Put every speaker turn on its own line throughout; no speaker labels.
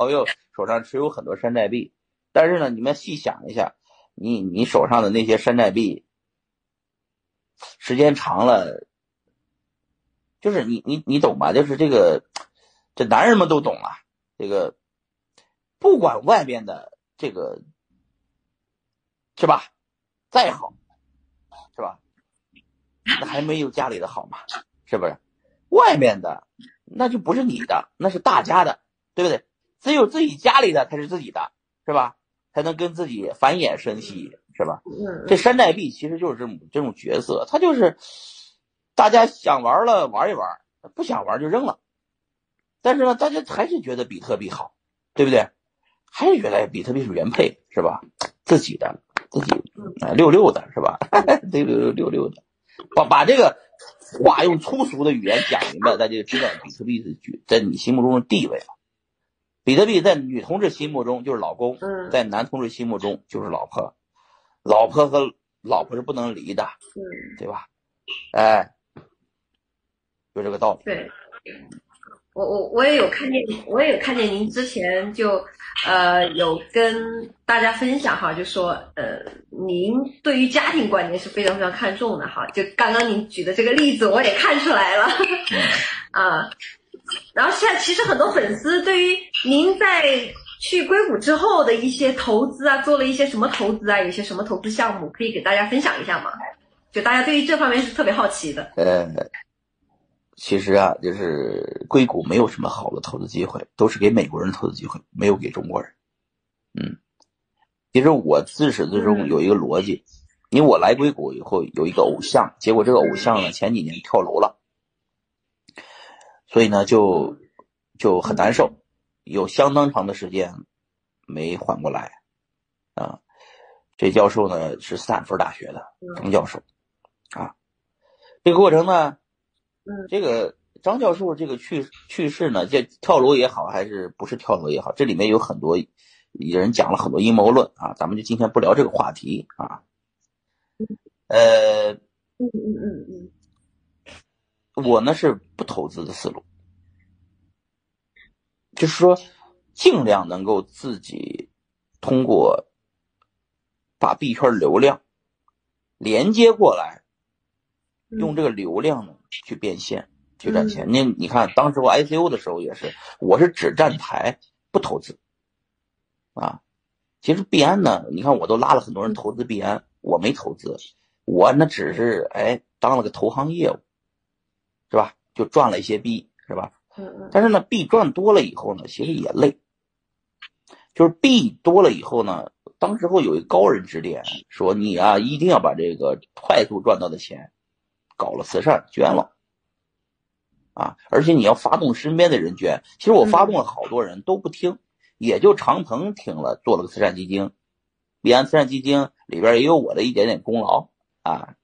朋友手上持有很多山寨币，但是呢，你们细想一下，你你手上的那些山寨币，时间长了，就是你你你懂吧？就是这个，这男人们都懂啊。这个不管外面的这个是吧，再好是吧，那还没有家里的好嘛？是不是？外面的那就不是你的，那是大家的，对不对？只有自己家里的才是自己的，是吧？才能跟自己繁衍生息，是吧？这山寨币其实就是这种这种角色，它就是大家想玩了玩一玩，不想玩就扔了。但是呢，大家还是觉得比特币好，对不对？还是觉得比特币是原配，是吧？自己的，自己啊，六六的是吧？六六六六的，把把这个话用粗俗的语言讲明白，大家就知道比特币是在你心目中的地位了。比特币在女同志心目中就是老公，在男同志心目中就是老婆，老婆和老婆是不能离的，对吧？哎，就这个道理。
对。我我我也有看见，我也有看见您之前就，呃，有跟大家分享哈，就说，呃，您对于家庭观念是非常非常看重的哈。就刚刚您举的这个例子，我也看出来了，啊。然后现在其实很多粉丝对于您在去硅谷之后的一些投资啊，做了一些什么投资啊，有些什么投资项目，可以给大家分享一下吗？就大家对于这方面是特别好奇的。
呃。其实啊，就是硅谷没有什么好的投资机会，都是给美国人投资机会，没有给中国人。嗯，其实我自始至终有一个逻辑，因为我来硅谷以后有一个偶像，结果这个偶像呢前几年跳楼了，所以呢就就很难受，有相当长的时间没缓过来。啊，这教授呢是斯坦福大学的张教授，啊，这个过程呢。这个张教授这个去去世呢，这跳楼也好，还是不是跳楼也好，这里面有很多人讲了很多阴谋论啊，咱们就今天不聊这个话题啊。呃，
嗯嗯嗯
嗯，我呢是不投资的思路，就是说尽量能够自己通过把币圈流量连接过来，用这个流量呢。去变现，去赚钱。那你看，当时我 ICO 的时候也是，我是只站台不投资，啊，其实币安呢，你看我都拉了很多人投资币安，我没投资，我那只是哎当了个投行业务，是吧？就赚了一些币，是吧？但是呢，币赚多了以后呢，其实也累，就是币多了以后呢，当时候有一个高人指点说，你啊一定要把这个快速赚到的钱。搞了慈善捐了，啊！而且你要发动身边的人捐。其实我发动了好多人都不听，也就长鹏听了，做了个慈善基金。彼岸慈善基金里边也有我的一点点功劳啊。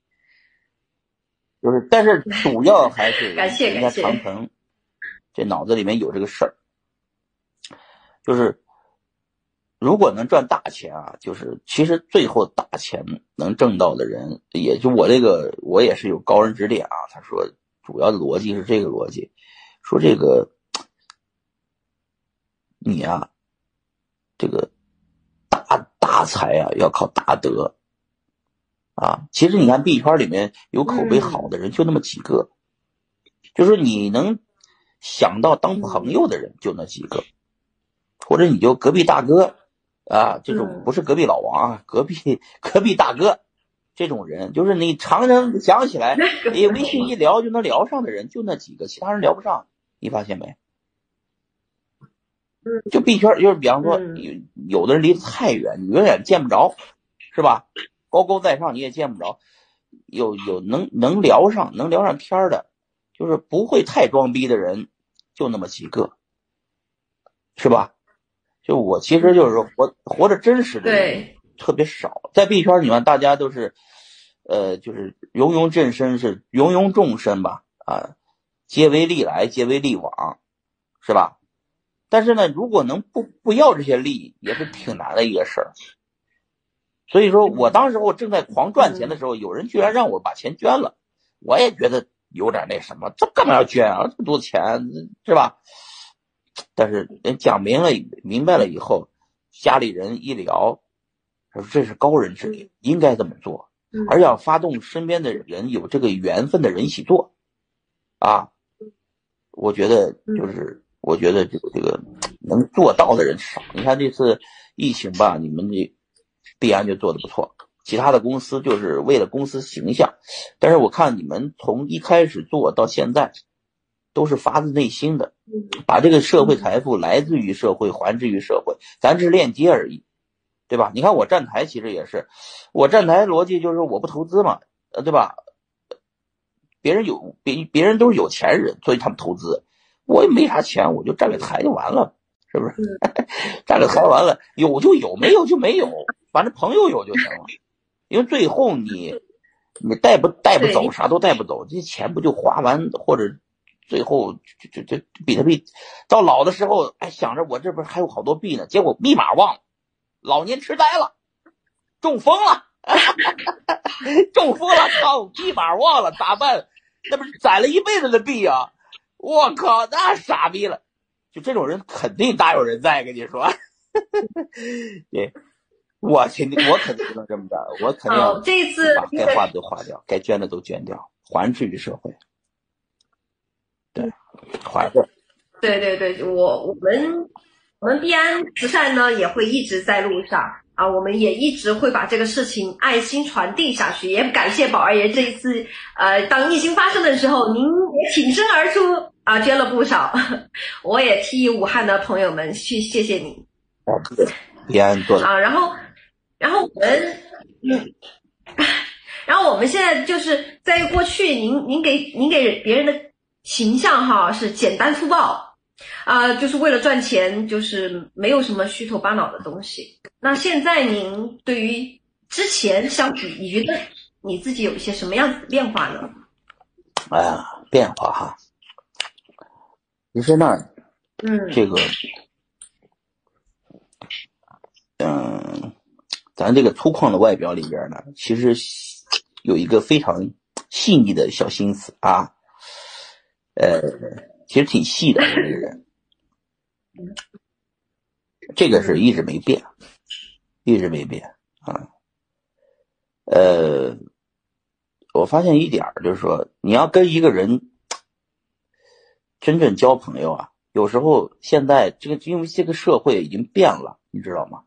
就是，但是 主要还是 人家长鹏这脑子里面有这个事儿，就是。如果能赚大钱啊，就是其实最后大钱能挣到的人，也就我这个，我也是有高人指点啊。他说，主要的逻辑是这个逻辑，说这个你啊，这个大大财啊要靠大德啊。其实你看币圈里面有口碑好的人就那么几个，就是你能想到当朋友的人就那几个，或者你就隔壁大哥。啊，这种不是隔壁老王啊，隔壁隔壁大哥，这种人就是你常常想起来，哎，微信一聊就能聊上的人就那几个，其他人聊不上，你发现没？就 B 圈就是比方说有有的人离得太远，你永远见不着，是吧？高高在上你也见不着，有有能能聊上能聊上天的，就是不会太装逼的人，就那么几个，是吧？就我其实就是说活活着真实的人特别少，在币圈里面大家都是，呃，就是芸芸众生是芸芸众生吧，啊，皆为利来，皆为利往，是吧？但是呢，如果能不不要这些利，也是挺难的一个事儿。所以说我当时我正在狂赚钱的时候，有人居然让我把钱捐了，我也觉得有点那什么，这干嘛要捐啊？这么多钱是吧？但是人讲明了明白了以后，家里人一聊，说这是高人指点，应该这么做，而要发动身边的人有这个缘分的人一起做，啊，我觉得就是我觉得这个这个能做到的人少。你看这次疫情吧，你们这必安就做的不错。其他的公司就是为了公司形象，但是我看你们从一开始做到现在，都是发自内心的，把这个社会财富来自于社会，还之于社会，咱只是链接而已，对吧？你看我站台其实也是，我站台逻辑就是我不投资嘛，呃，对吧？别人有别别人都是有钱人，所以他们投资，我也没啥钱，我就站个台就完了，是不是？站个台完了，有就有，没有就没有，反正朋友有就行了。因为最后你，你带不带不走，啥都带不走，这钱不就花完，或者最后就就就比特币到老的时候，哎，想着我这边还有好多币呢，结果密码忘了，老年痴呆了，中风了，中风了，靠，密码忘了咋办？那不是攒了一辈子的币啊！我靠，那傻逼了，就这种人肯定大有人在，跟你说，对。我肯定，我肯定不能这么干，我肯定要
这次
把该花的都花掉，该捐的都捐掉，还之于社会。对，还的。
对对对，我我们我们必安慈善呢也会一直在路上啊，我们也一直会把这个事情爱心传递下去。也感谢宝二爷这一次，呃，当疫情发生的时候，您也挺身而出啊，捐了不少。我也替武汉的朋友们去谢谢您。
哦，必安做的
啊，然后。然后我们，嗯，然后我们现在就是在过去，您您给您给别人的形象哈是简单粗暴，啊，就是为了赚钱，就是没有什么虚头巴脑的东西。那现在您对于之前相比，你觉得你自己有一些什么样子的变化呢？
哎呀，变化哈，你说那，
嗯，
这个，嗯。咱这个粗犷的外表里边呢，其实有一个非常细腻的小心思啊，呃，其实挺细的这个人，这个是一直没变，一直没变啊。呃，我发现一点就是说，你要跟一个人真正交朋友啊，有时候现在这个因为这个社会已经变了，你知道吗？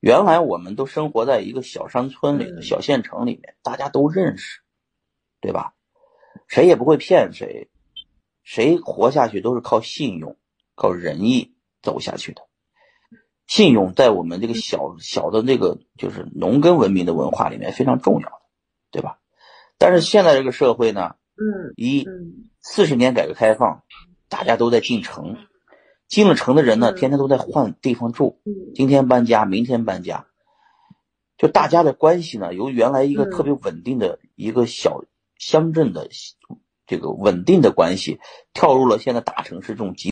原来我们都生活在一个小山村里、小县城里面，大家都认识，对吧？谁也不会骗谁，谁活下去都是靠信用、靠仁义走下去的。信用在我们这个小小的这个就是农耕文明的文化里面非常重要的，对吧？但是现在这个社会呢，
嗯，
一四十年改革开放，大家都在进城。进了城的人呢，天天都在换地方住，今天搬家，明天搬家，就大家的关系呢，由原来一个特别稳定的一个小乡镇的这个稳定的关系，跳入了现在大城市这种极。